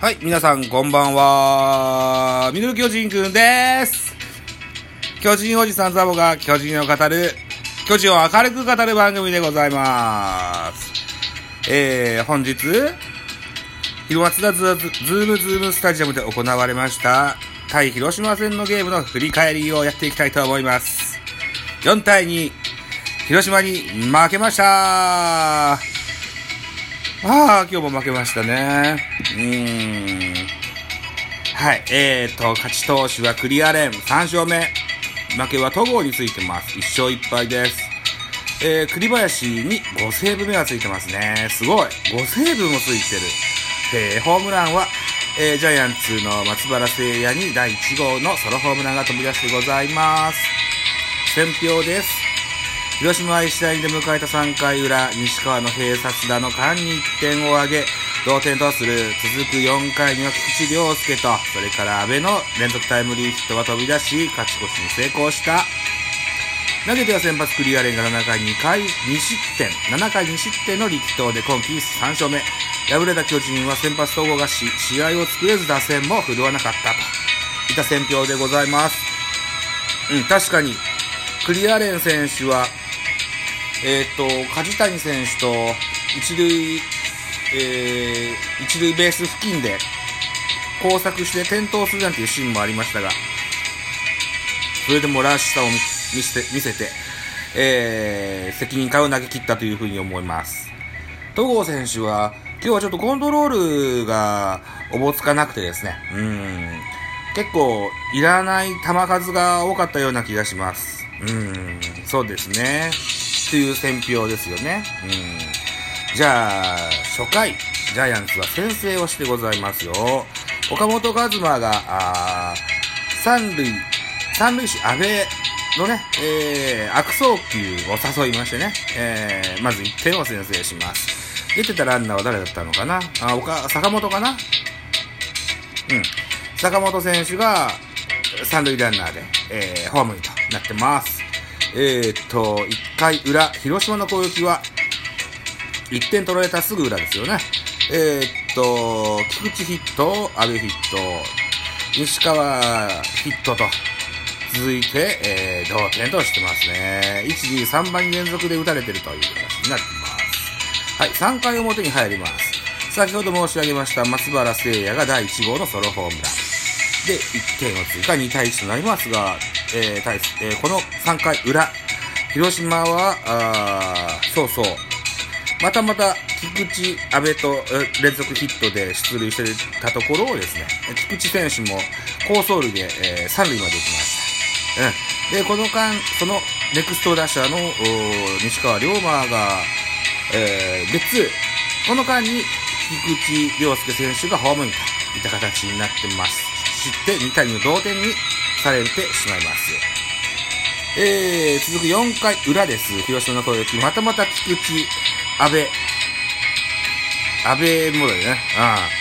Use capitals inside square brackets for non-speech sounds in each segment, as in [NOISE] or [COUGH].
はい、皆さんこんばんは。ミドル巨人くんです。巨人おじさんザボが巨人を語る、巨人を明るく語る番組でございます。えー、本日、広島マツダ Zoom-Zoom スタジアムで行われました、対広島戦のゲームの振り返りをやっていきたいと思います。4対2、広島に負けましたああ、今日も負けましたね。うーん。はい。えーと、勝ち投手はクリアレン3勝目。負けは戸郷についてます。1勝1敗です。えー、栗林に5セーブ目がついてますね。すごい。5セーブもついてる。えー、ホームランは、えー、ジャイアンツの松原聖也に第1号のソロホームランが飛び出してございます。選票です。広島は1対2で迎えた3回裏、西川の併殺打の間に1点を挙げ、同点とする。続く4回には菊池涼介と、それから阿部の連続タイムリーヒットが飛び出し、勝ち越しに成功した。投げては先発クリアレンが7回2回2失点、7回2失点の力投で今季3勝目。敗れた巨人は先発統合がし、試合を作れず打線も振るわなかったと。いった選評でございます。うん、確かに、クリアレン選手は、えっ、と、梶谷選手と一塁、えー、一塁ベース付近で交錯して転倒するなんていうシーンもありましたが、それでもらしさを見見せて、見せて、えー、責任感を投げ切ったというふうに思います。戸郷選手は、今日はちょっとコントロールがおぼつかなくてですね、うん、結構いらない球数が多かったような気がします。うん、そうですね。という選評ですよね。うん。じゃあ、初回、ジャイアンツは先制をしてございますよ。岡本和真が、あ三塁、三塁手、安倍のね、えー、悪送球を誘いましてね、えー、まず1点を先制します。出てたランナーは誰だったのかな？あ、岡、坂本かな？うん。坂本選手が三塁ランナーで、えー、ホームインとなってます。えー、っと、1回裏、広島の攻撃は、1点取られたすぐ裏ですよね。えー、っと、菊池ヒット、阿部ヒット、西川ヒットと、続いて、えー、同点としてますね。1、2、3番連続で打たれてるという形になってます。はい、3回表に入ります。先ほど申し上げました松原聖也が第1号のソロホームラン。で、1点を追加、2対1となりますが、えー対えーこの3回裏、広島は、あそうそう、またまた菊池、阿部と連続ヒットで出塁してたところをですね、菊池選手も好走塁で、えー三塁まで行きました。うん。で、この間、そのネクスト打者のお西川龍馬が、えー、ゲッツー。この間に菊池涼介選手がホームインといった形になってます。して2対2の同点にされてしまいます。えー、続く4回裏です。広島の攻撃。またまた菊池、阿部。阿部もだよね。ああ。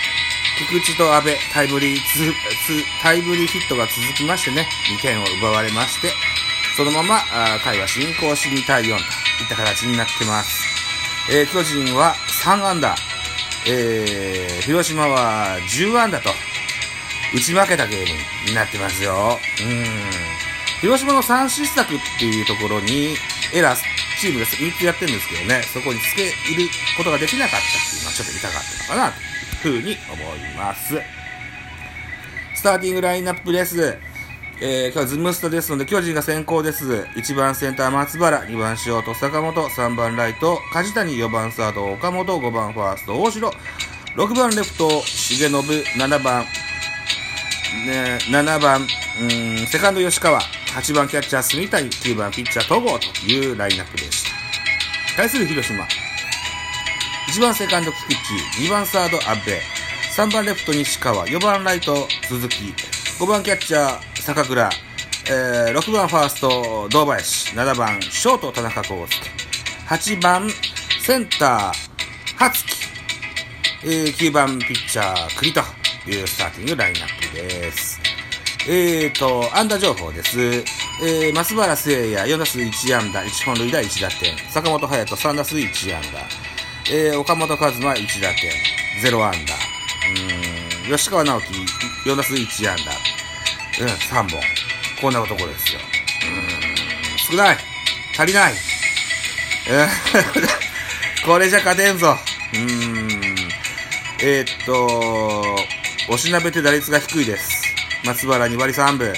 菊池と阿部、タイムリーつ、つ、タイムリーヒットが続きましてね、2点を奪われまして、そのまま、あ回は進行し2対4といった形になってます。えー、巨人は3安打、えー、広島は10安打と、打ち負けたゲームになってますよ。うん。広島の3失策っていうところに、エラー、チームで3つやってるんですけどね、そこにつけ入ることができなかったっていうのはちょっと痛かったのかな、というふうに思います。スターティングラインナップです。えー、今日はズムスタですので、巨人が先行です。1番センター松原、2番ショート坂本、3番ライト梶谷、4番サード岡本、5番ファースト大城、6番レフト重信、7番、ね、7番、うん、セカンド吉川、8番キャッチャー住谷、9番ピッチャー戸郷というラインナップでした。対する広島。1番セカンド菊池、2番サード阿部、3番レフト西川、4番ライト鈴木、5番キャッチャー坂倉、えー、6番ファースト堂林、7番ショート田中康介、8番センター初木、えー、9番ピッチャー栗というスターティングラインナップです。えーと、安打情報です。えー、松原聖也4打数1安打、1本塁打1打点。坂本勇人3打数1安打。えー、岡本和真1打点、0安打。うん、吉川直樹、4打数1安打。うん、3本。こんなとこですよ。うん、少ない。足りない。[LAUGHS] これじゃ勝てんぞ。うん。えー、っと、おしなべて打率が低いです。松原2割3分、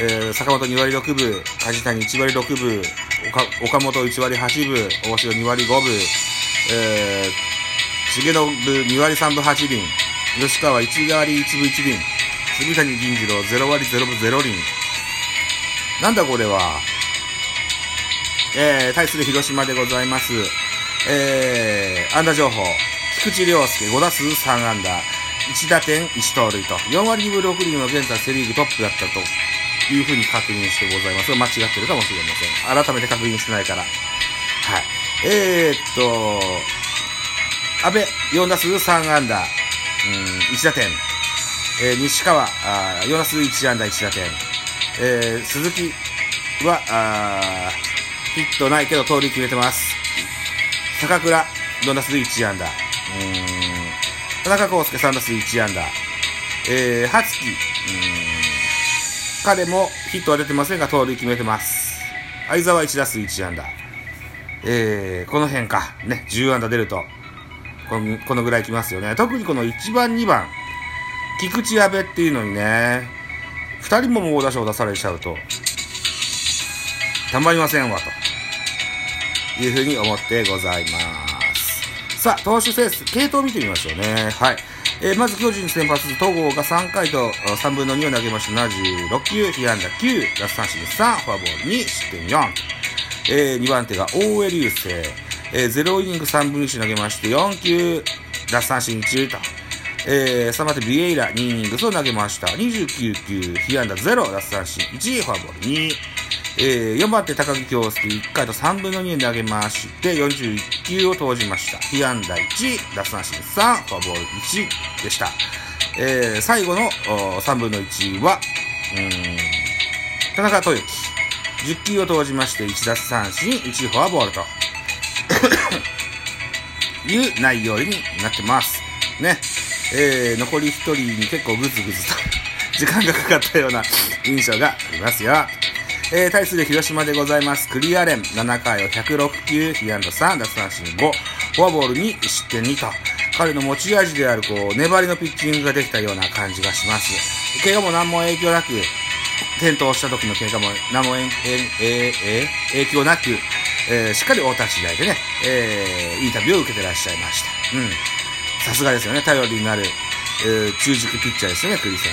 えー、坂本2割6分、梶谷1割6分、岡本1割8分、大城2割5分、えー、重信2割3分8厘、吉川1割1分1厘、杉谷銀次郎0割0分0厘。なんだこれは。えー、対する広島でございます。えー、安打情報。菊池涼介5打数3安打。1打点1盗塁と。4割2分6厘の現在セリーグトップだったというふうに確認してございますが。間違ってるかもしれません。改めて確認してないから。はい。えー、っと、安倍4打数3安打。うん、1打点。えー、西川、あ4打数1安打1打点。えー、鈴木は、あヒットないけど盗塁決めてます。坂倉、4打数1安打。うん、田中康介3打数1安打。えー、はつき、彼もヒットは出てませんが盗塁決めてます。相沢1打数1安打。えー、この辺か。ね、10安打出ると、このこのぐらいきますよね。特にこの1番、2番、菊池阿部っていうのにね、二人も猛打賞出されちゃうと、たまりませんわ、というふうに思ってございます。さあ、投手セース、系統を見てみましょうね。はい。えー、まず巨人先発、戸郷が3回と3分の2を投げました。76球、被安打9、奪三振3、フォアボール2、失点4。えー、2番手が大江流星、えー、0イニング3分の1投げまして、4球、奪三振1と。えー、3番手ビエイラ2イニングスを投げました。29球、被安打0、奪三振1、フォアボール2。えー、4番手高木京介1回と3分の2で投げまして、41球を投じました。被安打1、奪三振3、フォアボール1でした。えー、最後の3分の1は、うん、田中豊樹。10球を投じまして、1奪三振、1フォアボールと [COUGHS] いう内容になってます。ね。えー、残り1人に結構グズグズと時間がかかったような印象がありますよ。えー、対する広島でございます。クリアレン、7回を106球、被安打3、奪三振5、フォアボール2、失点2と、彼の持ち味である、こう、粘りのピッチングができたような感じがします。怪我も何も影響なく、転倒した時の怪我も何も、えー、えー、影響なく、えー、しっかり太田次第でね、えー、インタビューを受けてらっしゃいました。うん。さすがですよね。頼りになる、えー、中軸ピッチャーですよね、栗選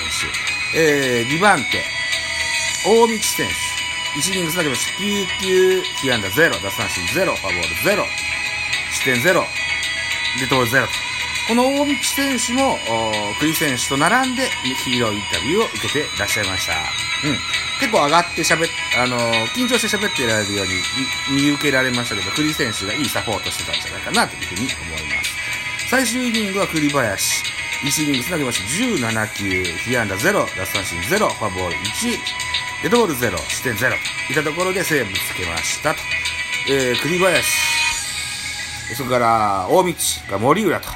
手。えー、2番手、大道選手。1イニングス投げまし。9球、被安打0、奪三振0、フォアボール0、失点0、デトール0。この大道選手も、栗選手と並んでヒーローインタビューを受けてらっしゃいました。うん。結構上がって喋っ、あのー、緊張して喋ってられるように見受けられましたけど、栗選手がいいサポートしてたんじゃないかなというふうに思います。最終イニングは栗林。1イニングつなげました17球、被安打0、奪三振0、フォアボール1、デッドボール0、失点0といったところでセーブつけましたと。えー、栗林、それから大道が森浦と、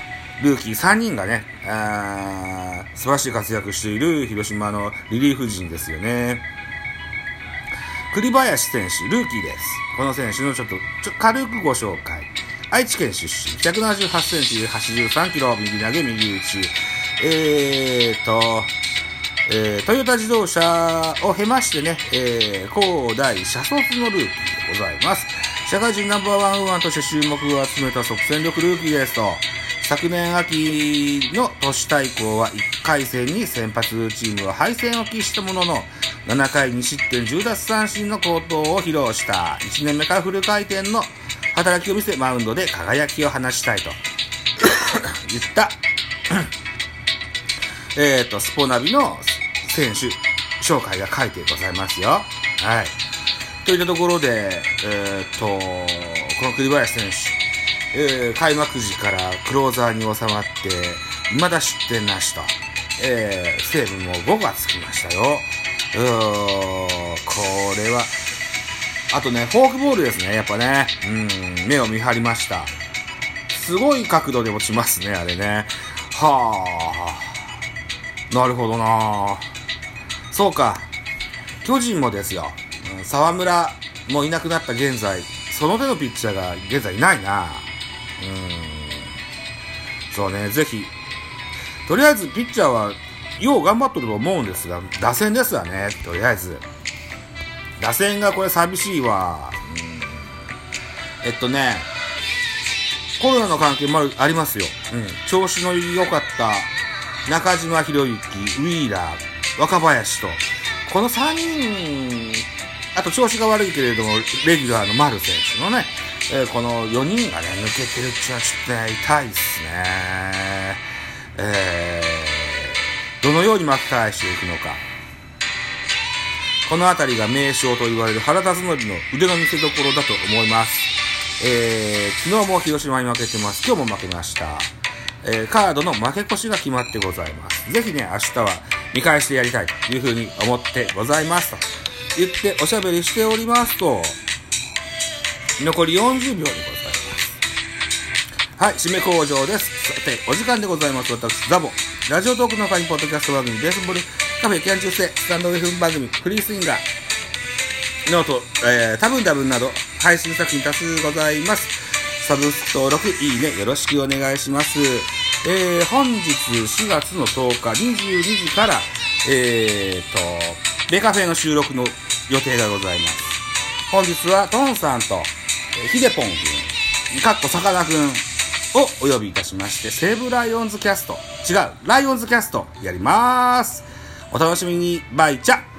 ルーキー3人がね、あ素晴らしい活躍している広島のリリーフ陣ですよね。栗林選手、ルーキーです。この選手のちょっと、ちょ軽くご紹介。愛知県出身、178センチ、83キロ、右投げ、右打ち。えーと、えー、トヨタ自動車を経ましてね、えー、高大車卒のルーキーでございます。社会人ナンバーワンウーマンとして注目を集めた即戦力ルーキーですと、昨年秋の都市対抗は1回戦に先発チームは敗戦を喫したものの、7回2失点10奪三振の好投を披露した。1年目からフル回転の働きを見せ、マウンドで輝きを放したいと。[COUGHS] 言った。えっと、スポナビの選手紹介が書いてございますよ。はい。といったところで、えっ、と、この栗林選手、えー、開幕時からクローザーに収まって、未だ失点なしと、えー、セーブも5がつきましたよ。うーこれは、あとね、フォークボールですね、やっぱね。うん、目を見張りました。すごい角度で落ちますね、あれね。はなるほどなそうか。巨人もですよ。沢村もいなくなった現在、その手のピッチャーが現在いないな。うん。そうね、ぜひ。とりあえず、ピッチャーは、よう頑張ってると思うんですが、打線ですわね、とりあえず。打線がこれ寂しいわ。うん、えっとね、コロナの関係もありますよ。うん。調子の良かった中島博之、ウィーラー、若林と、この3人、あと調子が悪いけれども、レギュラーの丸選手のね、えーこの4人がね、抜けてるっていうのはちょっと、痛いっすね。えー、どのように巻き返していくのか。この辺りが名将と言われる原辰徳の腕の見せ所だと思います。えー、昨日も広島に負けてます。今日も負けました。えー、カードの負け越しが決まってございます。ぜひね、明日は見返してやりたいというふうに思ってございますと言っておしゃべりしておりますと、残り40秒でございます。はい、締め工場です。さて、お時間でございます。私、ザボ。ラジオトークの会員ポッドキャスト番組、ベースボールカフェキャン中世、スタンド FM 番組、フリースインガー、ノート、えー、多分多分など、配信作品多数ございます。サブスク登録、いいね、よろしくお願いします。えー、本日4月の10日22時から、えーと、ベカフェの収録の予定がございます。本日はトンさんと、えーヒデポン君、かっこさかな君をお呼びいたしまして、西武ライオンズキャスト、違う、ライオンズキャストやります。お楽しみに、バイチャ